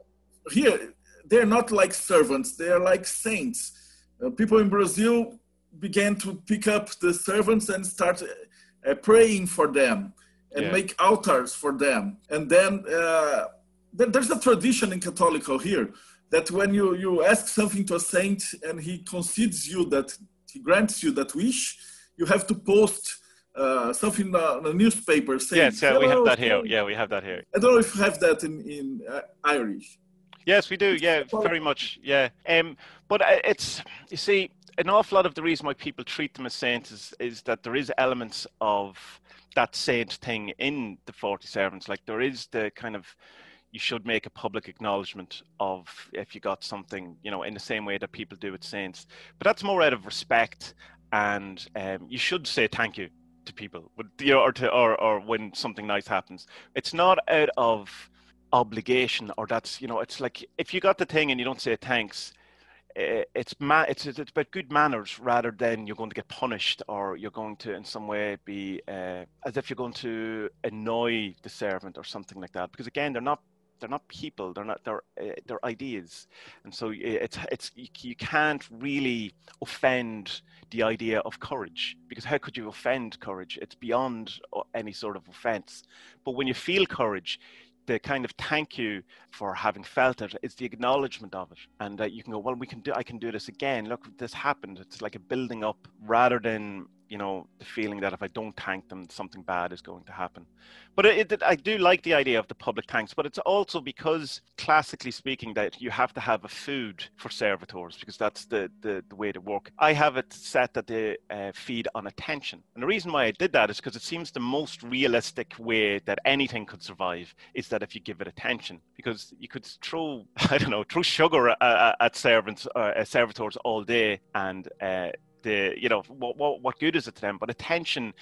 here they're not like servants; they are like saints. Uh, people in Brazil began to pick up the servants and start uh, praying for them and yeah. make altars for them. And then uh, there's a tradition in Catholical here that when you, you ask something to a saint and he concedes you that he grants you that wish, you have to post uh, something on a newspaper saying. Yes, yeah, we have that here. Yeah, we have that here. I don't know if you have that in in uh, Irish. Yes, we do. Yeah, very much. Yeah, um, but uh, it's you see an awful lot of the reason why people treat them as saints is, is that there is elements of that saint thing in the 40 servants. Like there is the kind of, you should make a public acknowledgement of if you got something, you know, in the same way that people do with saints. But that's more out of respect, and um, you should say thank you to people, or to or or when something nice happens. It's not out of obligation or that's you know it's like if you got the thing and you don't say thanks it's ma- it's it's about good manners rather than you're going to get punished or you're going to in some way be uh, as if you're going to annoy the servant or something like that. Because again they're not they're not people. They're not they're uh, they're ideas. And so it's it's you, you can't really offend the idea of courage. Because how could you offend courage? It's beyond any sort of offense. But when you feel courage the kind of thank you for having felt it. it is the acknowledgement of it. And that you can go well we can do i can do this again. Look this happened. It's like a building up rather than you know the feeling that if I don't thank them, something bad is going to happen. But it, it, I do like the idea of the public thanks, but it's also because classically speaking that you have to have a food for servitors because that's the, the, the way to work. I have it set that they uh, feed on attention, and the reason why I did that is because it seems the most realistic way that anything could survive is that if you give it attention, because you could throw I don't know throw sugar at, at servants uh, servitors all day and uh, the you know what, what what good is it to them? But attention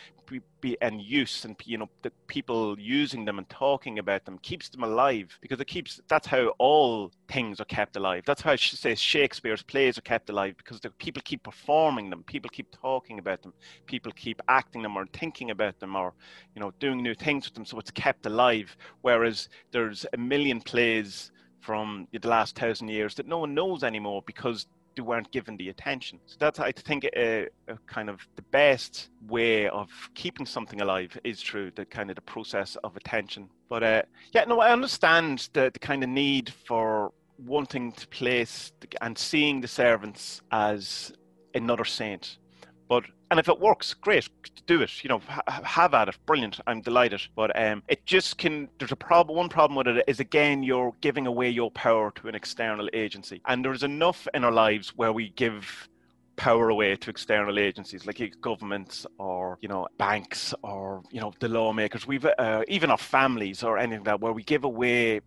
and use and you know the people using them and talking about them keeps them alive because it keeps that's how all things are kept alive. That's how say shakespeare's plays are kept alive because the people keep performing them people keep talking about them people keep acting them or thinking about them or you know doing new things with them so it's kept alive. Whereas there's a million plays from the last thousand years that no one knows anymore because they weren't given the attention. So that's, I think, a, a, kind of the best way of keeping something alive is through the kind of the process of attention. But uh, yeah, no, I understand the, the kind of need for wanting to place and seeing the servants as another saint. But and if it works, great, do it. You know, ha- have at it, brilliant. I'm delighted. But um, it just can. There's a problem. One problem with it is again, you're giving away your power to an external agency, and there's enough in our lives where we give power away to external agencies like governments or you know banks or you know the lawmakers we've uh, even our families or anything like that where we give away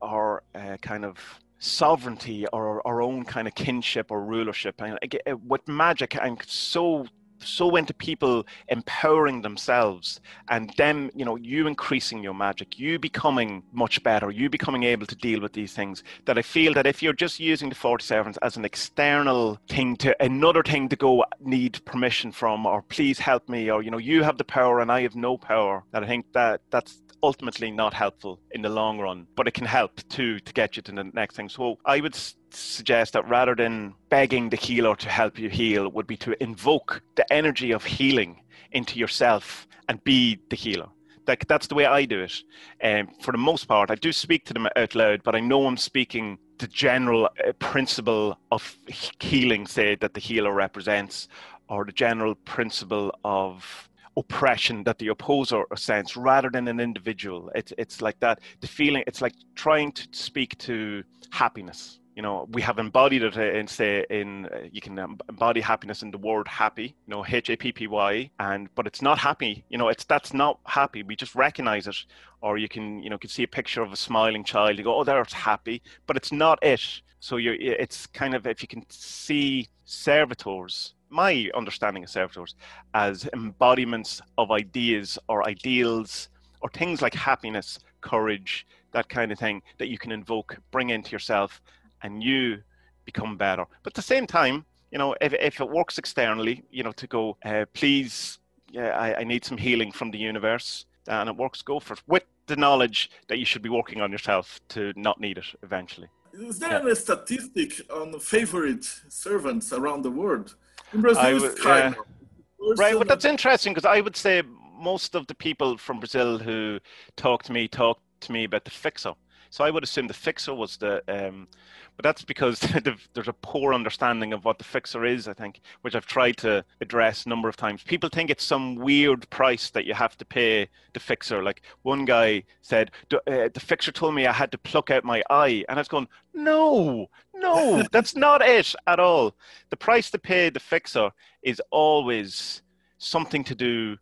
our uh, kind of sovereignty or our own kind of kinship or rulership. And with magic i'm so so into people empowering themselves and them, you know, you increasing your magic, you becoming much better, you becoming able to deal with these things. That I feel that if you're just using the 40 Servants as an external thing to another thing to go need permission from, or please help me, or, you know, you have the power and I have no power, that I think that that's ultimately not helpful in the long run, but it can help too to get you to the next thing. So I would suggest that rather than begging the healer to help you heal, would be to invoke the energy of healing into yourself and be the healer. Like that's the way I do it. Um, for the most part, I do speak to them out loud, but I know I'm speaking the general uh, principle of healing, say that the healer represents, or the general principle of oppression that the opposer sense rather than an individual. It's it's like that. The feeling. It's like trying to speak to happiness you know we have embodied it in say in uh, you can embody happiness in the word happy you know h-a-p-p-y and but it's not happy you know it's that's not happy. We just recognize it. Or you can you know can see a picture of a smiling child you go oh there's happy but it's not it. So you're it's kind of if you can see servitors my understanding of servitors as embodiments of ideas or ideals or things like happiness courage that kind of thing that you can invoke bring into yourself and you become better. But at the same time, you know, if, if it works externally, you know, to go, uh, please, yeah, I, I need some healing from the universe, and it works, go for it with the knowledge that you should be working on yourself to not need it eventually. Is there yeah. any statistic on favorite servants around the world? In Brazil, w- of. Right, but that's interesting because I would say most of the people from Brazil who talk to me talk to me about the fixer. So I would assume the fixer was the um, but that's because there's a poor understanding of what the fixer is, I think, which I've tried to address a number of times. People think it's some weird price that you have to pay the fixer. Like one guy said, uh, the fixer told me I had to pluck out my eye. And I was going, no, no, that's not it at all. The price to pay the fixer is always something to do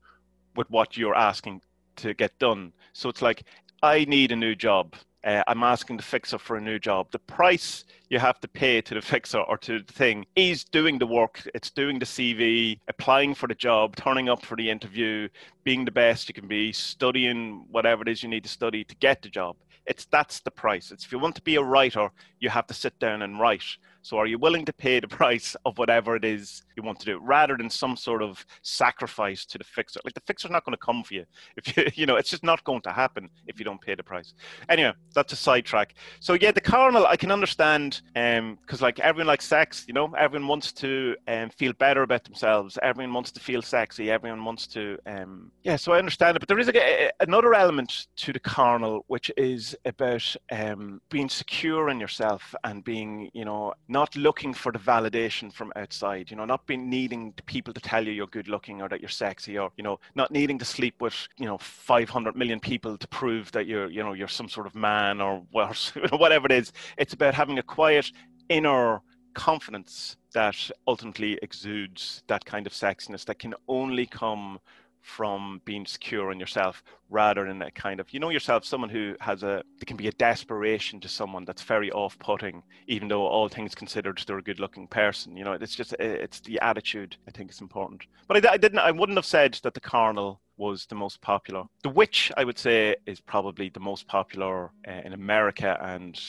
with what you're asking to get done. So it's like, I need a new job uh, I'm asking the fixer for a new job. The price you have to pay to the fixer or to the thing is doing the work. It's doing the CV, applying for the job, turning up for the interview, being the best you can be, studying whatever it is you need to study to get the job. It's that's the price. It's if you want to be a writer, you have to sit down and write. So are you willing to pay the price of whatever it is you want to do, rather than some sort of sacrifice to the fixer? Like the fixer's not going to come for you if you, you know, it's just not going to happen if you don't pay the price. Anyway, that's a sidetrack. So yeah, the carnal I can understand, um, because like everyone likes sex, you know, everyone wants to um feel better about themselves. Everyone wants to feel sexy. Everyone wants to, um, yeah. So I understand it, but there is a, a, another element to the carnal, which is about um being secure in yourself and being, you know not looking for the validation from outside you know not being needing people to tell you you're good looking or that you're sexy or you know not needing to sleep with you know 500 million people to prove that you're you know you're some sort of man or whatever it is. It's about having a quiet inner confidence that ultimately exudes that kind of sexiness that can only come from being secure in yourself rather than that kind of you know yourself someone who has a there can be a desperation to someone that's very off-putting even though all things considered they're a good looking person you know it's just it's the attitude i think is important but I, I didn't i wouldn't have said that the carnal was the most popular the witch i would say is probably the most popular uh, in america and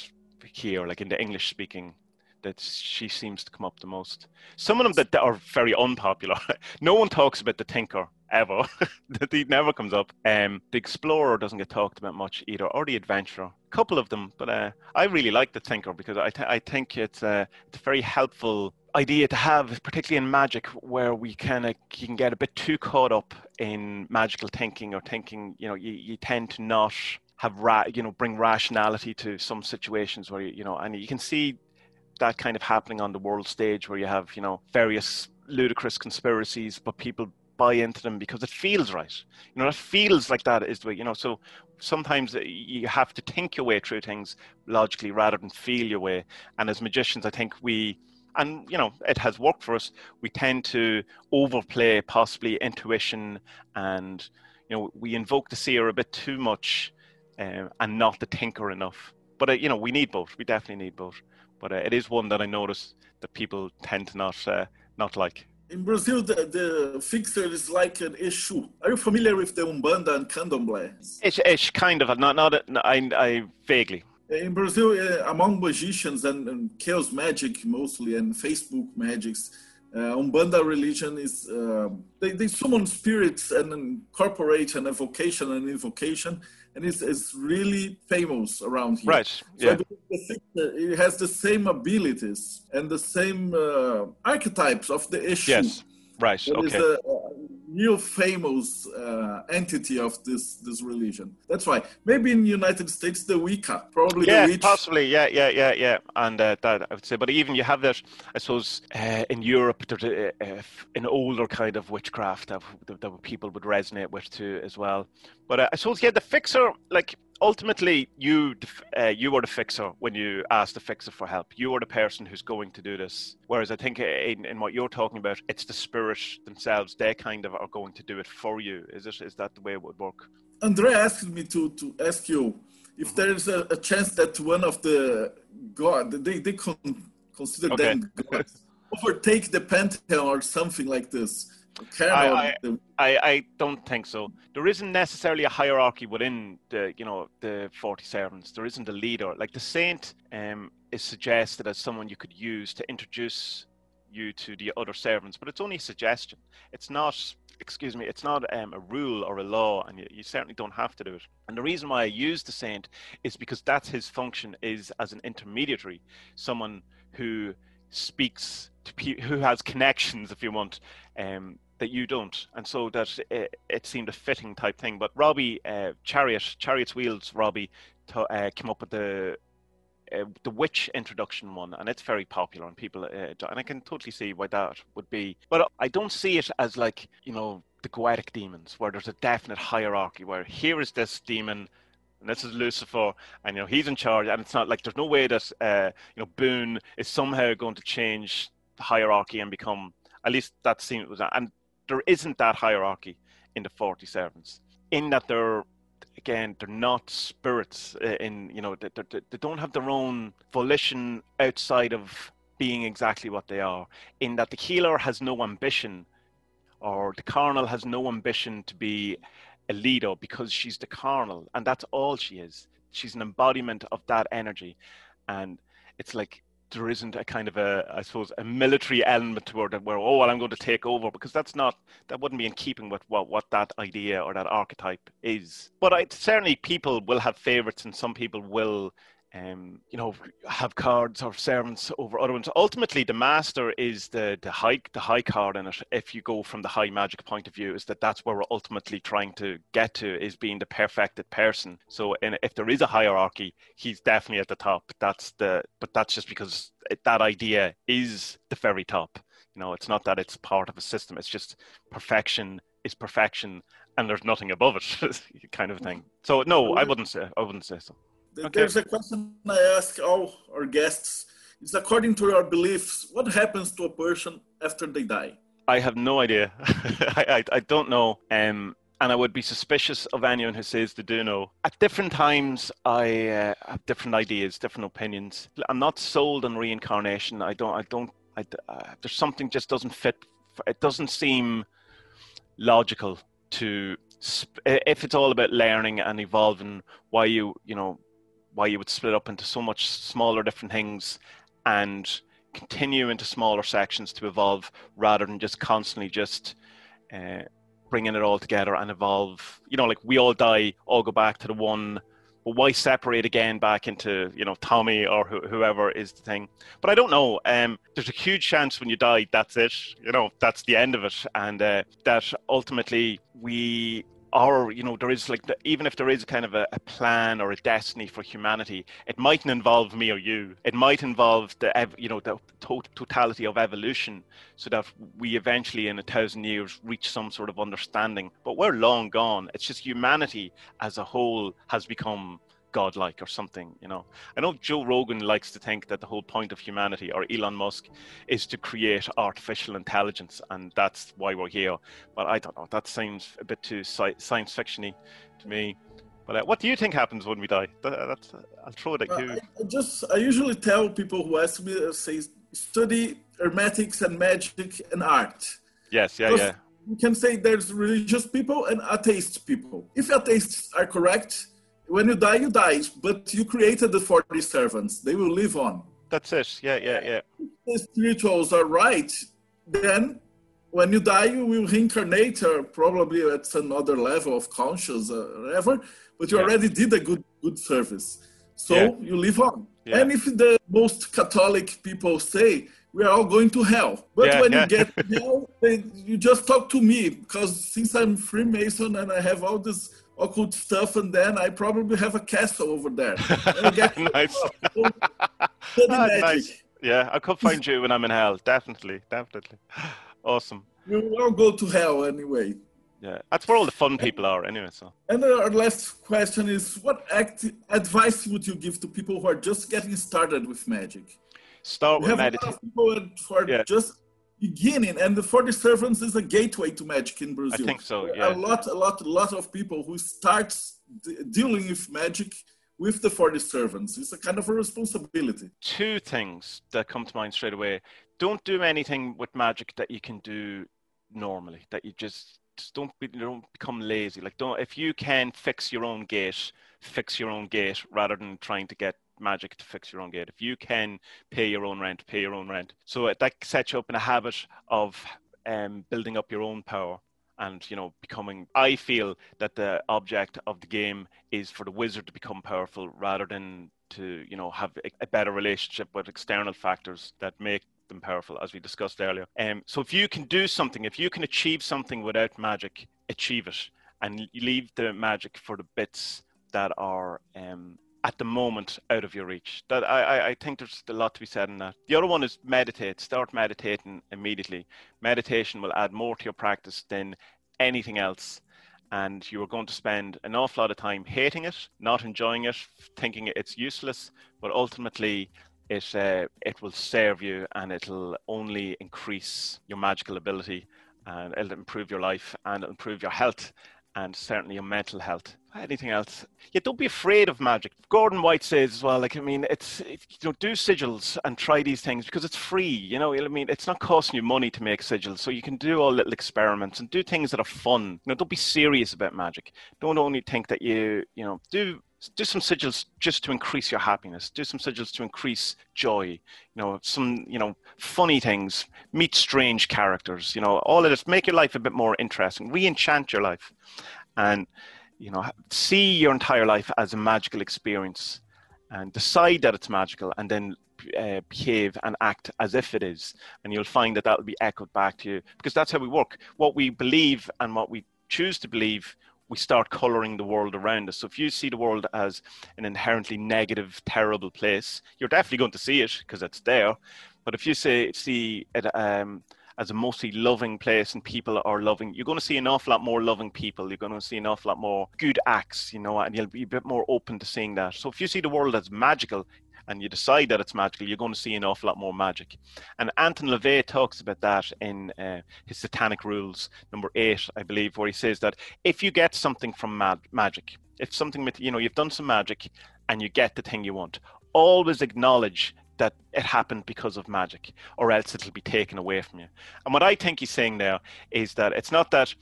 here like in the english speaking that she seems to come up the most. Some of them that, that are very unpopular. no one talks about the Tinker ever. he never comes up. Um, the Explorer doesn't get talked about much either, or the Adventurer. A couple of them, but uh, I really like the thinker because I, th- I think it's, uh, it's a very helpful idea to have, particularly in magic, where we kind of can get a bit too caught up in magical thinking or thinking. You know, you, you tend to not have ra- you know bring rationality to some situations where you, you know, and you can see that kind of happening on the world stage where you have you know various ludicrous conspiracies, but people buy into them because it feels right. You know, it feels like that is the way, you know, so sometimes you have to think your way through things logically rather than feel your way. And as magicians, I think we, and you know, it has worked for us, we tend to overplay possibly intuition and, you know, we invoke the seer a bit too much uh, and not the thinker enough. But, uh, you know, we need both. We definitely need both. But uh, it is one that I notice that people tend to not, uh, not like in Brazil, the, the fixer is like an issue. Are you familiar with the Umbanda and Candomblé? It's, it's kind of, not, not, I, I vaguely. In Brazil, uh, among magicians and, and, chaos magic mostly, and Facebook magics, uh, Umbanda religion is uh, they, they summon spirits and incorporate an evocation and invocation and it's, it's really famous around here. Right. So yeah. it has the same abilities and the same uh, archetypes of the issue. Yes. Right. Okay. Is a real famous uh, entity of this this religion. That's why maybe in the United States the Wicca, probably yeah, the possibly, yeah, yeah, yeah, yeah, and uh, that I would say. But even you have that, I suppose, uh, in Europe, there's a, an older kind of witchcraft that, that people would resonate with too as well. But uh, I suppose, yeah, the fixer, like ultimately, you uh, you were the fixer when you asked the fixer for help. You are the person who's going to do this. Whereas I think in, in what you're talking about, it's the spirit themselves. They kind of are going to do it for you. Is it? Is that the way it would work? Andre asked me to to ask you if mm-hmm. there is a, a, chance that one of the god they they con- consider okay. them gods overtake the pantheon or something like this I, I, I, don't think so. There isn't necessarily a hierarchy within the, you know, the 40 servants. There isn't a leader. Like the saint um, is suggested as someone you could use to introduce you to the other servants, but it's only a suggestion. It's not, excuse me, it's not um, a rule or a law, and you, you certainly don't have to do it. And the reason why I use the saint is because that's his function is as an intermediary, someone who speaks to pe- who has connections, if you want, um, that you don't, and so that it, it seemed a fitting type thing. But Robbie, uh, Chariot, Chariot's Wheels, Robbie to, uh, came up with the the witch introduction one, and it's very popular, and people, uh, and I can totally see why that would be. But I don't see it as like you know the goetic demons, where there's a definite hierarchy. Where here is this demon, and this is Lucifer, and you know he's in charge, and it's not like there's no way that uh, you know Bune is somehow going to change hierarchy and become at least that seems and there isn't that hierarchy in the 40 servants in that they're again they're not spirits uh, in you know they, they, they don't have their own volition outside of being exactly what they are in that the healer has no ambition or the carnal has no ambition to be a leader because she's the carnal and that's all she is. She's an embodiment of that energy. And it's like there isn't a kind of a, I suppose, a military element to it where, oh, well, I'm going to take over because that's not, that wouldn't be in keeping with what, what that idea or that archetype is. But I, certainly people will have favorites and some people will um, you know, have cards or servants over other ones. Ultimately, the master is the the high the high card in it. If you go from the high magic point of view, is that that's where we're ultimately trying to get to is being the perfected person. So, in, if there is a hierarchy, he's definitely at the top. That's the but that's just because that idea is the very top. You know, it's not that it's part of a system. It's just perfection is perfection, and there's nothing above it, kind of thing. So, no, I wouldn't say I wouldn't say so. Okay. There's a question I ask all our guests. It's according to your beliefs, what happens to a person after they die? I have no idea. I, I, I, don't know. Um, and I would be suspicious of anyone who says they do know. At different times, I uh, have different ideas, different opinions. I'm not sold on reincarnation. I don't. I don't. I, uh, there's something just doesn't fit. It doesn't seem logical to if it's all about learning and evolving. Why you you know why you would split up into so much smaller different things and continue into smaller sections to evolve rather than just constantly just uh, bringing it all together and evolve. You know, like we all die, all go back to the one. But why separate again back into you know Tommie or wh- whoever is the thing? But I don't know. Um, there's a huge chance when you die, that's it. You know, that's the end of it, and uh, that ultimately we or you know there is like the, even if there is kind of a, a, plan or a destiny for humanity it mightn't involve me or you. It might involve the you know the to- totality of evolution so that we eventually in a thousand years reach some sort of understanding. But we're long gone. It's just humanity as a whole has become godlike or something you know? I know joe rogan likes to think that the whole point of humanity or elon musk is to create artificial intelligence and that's why we're here. But i don't know. That seems a bit too sci- science fictiony to me. But uh, what do you think happens when we die? That, that's uh, i'll throw it at you. I, just i usually tell people who ask me uh, say study hermetics and magic and art. Yes yeah yeah. you can say there's religious people and atheist people. If atheists are correct when you die, you die, but you created the 40 servants. They will live on. That's it. Yeah, yeah, yeah. If the spirituals are right, then when you die, you will reincarnate, or probably at another level of conscious, or uh, whatever. But you yeah. already did a good good service, so yeah. you live on. Yeah. And if the most Catholic people say we are all going to hell, but when you get hell, they, you just talk to me because since I'm Freemason and I have all this occult stuff, and then I probably have a castle over there. nice. oh, ah, nice. Yeah, I could find you when I'm in hell. Definitely, definitely. Awesome. We will all go to hell anyway. Yeah, that's where all the fun people are, anyway. So. And our last question is: What act- advice would you give to people who are just getting started with magic? Start we with meditation. People who are yeah. just beginning and the 40 servants is a gateway to magic in brazil. i think so yeah. a lot a lot a lot of people who starts dealing with magic with the 40 servants. It's a kind of a responsibility. Two things that come to mind straight away. Don't do anything with magic that you can do normally that you just, just don't be, don't become lazy. Like don't if you can fix your own gate fix your own gate rather than trying to get magic to fix your own gate. If you can pay your own rent, pay your own rent. So that sets you up in a habit of um, building up your own power and you know becoming i feel that the object of the game is for the wizard to become powerful rather than to you know have a, better relationship with external factors that make them powerful as we discussed earlier um, so if you can do something if you can achieve something without magic achieve it and leave the magic for the bits that are um, at the moment out of your reach. That I, I think there's a lot to be said in that. The other one is meditate. Start meditating immediately. Meditation will add more to your practice than anything else. And you are going to spend an awful lot of time hating it, not enjoying it, thinking it's useless, but ultimately it uh, it will serve you and it'll only increase your magical ability and it'll improve your life and it'll improve your health and certainly your mental health. Anything else? Yeah, don't be afraid of magic. Gordon White says as well, like, I mean, it's, it, you know, do sigils and try these things because it's free, you know, I mean, it's not costing you money to make sigils. So you can do all little experiments and do things that are fun. You know, don't be serious about magic. Don't only think that you, you know, do do some sigils just to increase your happiness. Do some sigils to increase joy. You know some you know funny things. Meet strange characters. You know all of this. Make your life a bit more interesting. Re-enchant your life. And you know see your entire life as a magical experience and decide that it's magical and then uh, behave and act as if it is. And you'll find that that will be echoed back to you because that's how we work. What we believe and what we choose to believe we start coloring the world around us. So if you see the world as an inherently negative, terrible place, you're definitely going to see it because it's there. But if you say see it um, as a mostly loving place and people are loving, you're going to see an awful lot more loving people. You're going to see an awful lot more good acts, you know, and you'll be a bit more open to seeing that. So if you see the world as magical, and you decide that it's magical, you're going to see an awful lot more magic. And Anton LaVey talks about that in uh, his Satanic Rules, number eight, I believe, where he says that if you get something from magic, if something, you know, you've done some magic and you get the thing you want, always acknowledge that it happened because of magic, or else it'll be taken away from you. And what I think he's saying there is that it's not that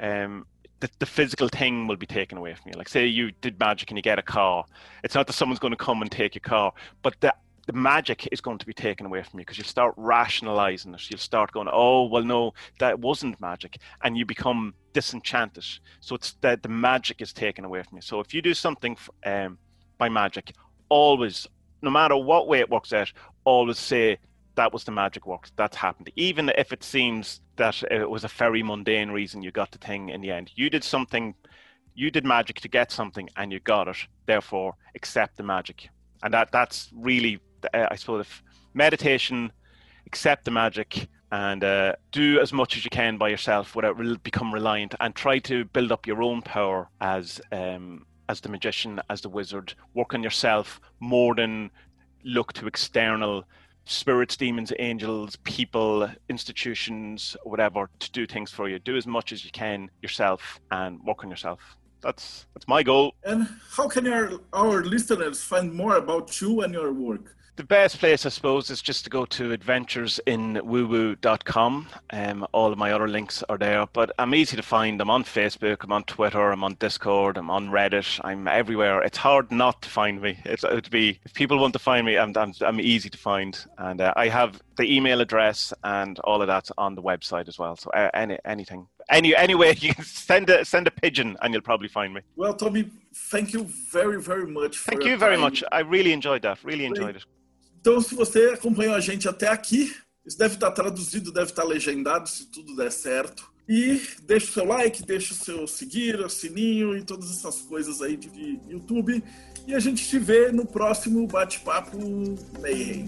um, the, the physical thing will be taken away from you. Like say you did magic and you get a car. It's not that someone's going to come and take your car, but the the magic is going to be taken away from you because you'll start rationalizing it. You'll start going, oh, well, no, that wasn't magic. And you become disenchanted. So it's that the magic is taken away from you. So if you do something um, by magic, always, no matter what way it works out, always say, that was the magic work. That's happened. Even if it seems that it was a very mundane reason you got the thing in the end. You did something, you did magic to get something and you got it. Therefore, accept the magic. And that that's really, uh, I suppose, if meditation, accept the magic, and uh, do as much as you can by yourself without re- become reliant, and try to build up your own power as um, as the magician, as the wizard. Work on yourself more than look to external spirits, demons, angels, people, institutions, whatever, to do things for you. Do as much as you can yourself and work on yourself. That's that's my goal. And how can our our listeners find more about you and your work? The best place, I suppose, is just to go to adventuresinwoowoo.com. Um, all of my other links are there, but I'm easy to find. I'm on Facebook, I'm on Twitter, I'm on Discord, I'm on Reddit, I'm everywhere. It's hard not to find me. It's, it'd be if people want to find me, I'm I'm, I'm easy to find, and uh, I have the email address and all of that on the website as well. So uh, any anything, any anyway, you can send a send a pigeon, and you'll probably find me. Well, Tommy, thank you very very much. thank you very time. much. I really enjoyed that. Really enjoyed it. Então, se você acompanhou a gente até aqui, isso deve estar traduzido, deve estar legendado, se tudo der certo. E deixa o seu like, deixa o seu seguir, o sininho e todas essas coisas aí de YouTube. E a gente te vê no próximo bate-papo Mayhem.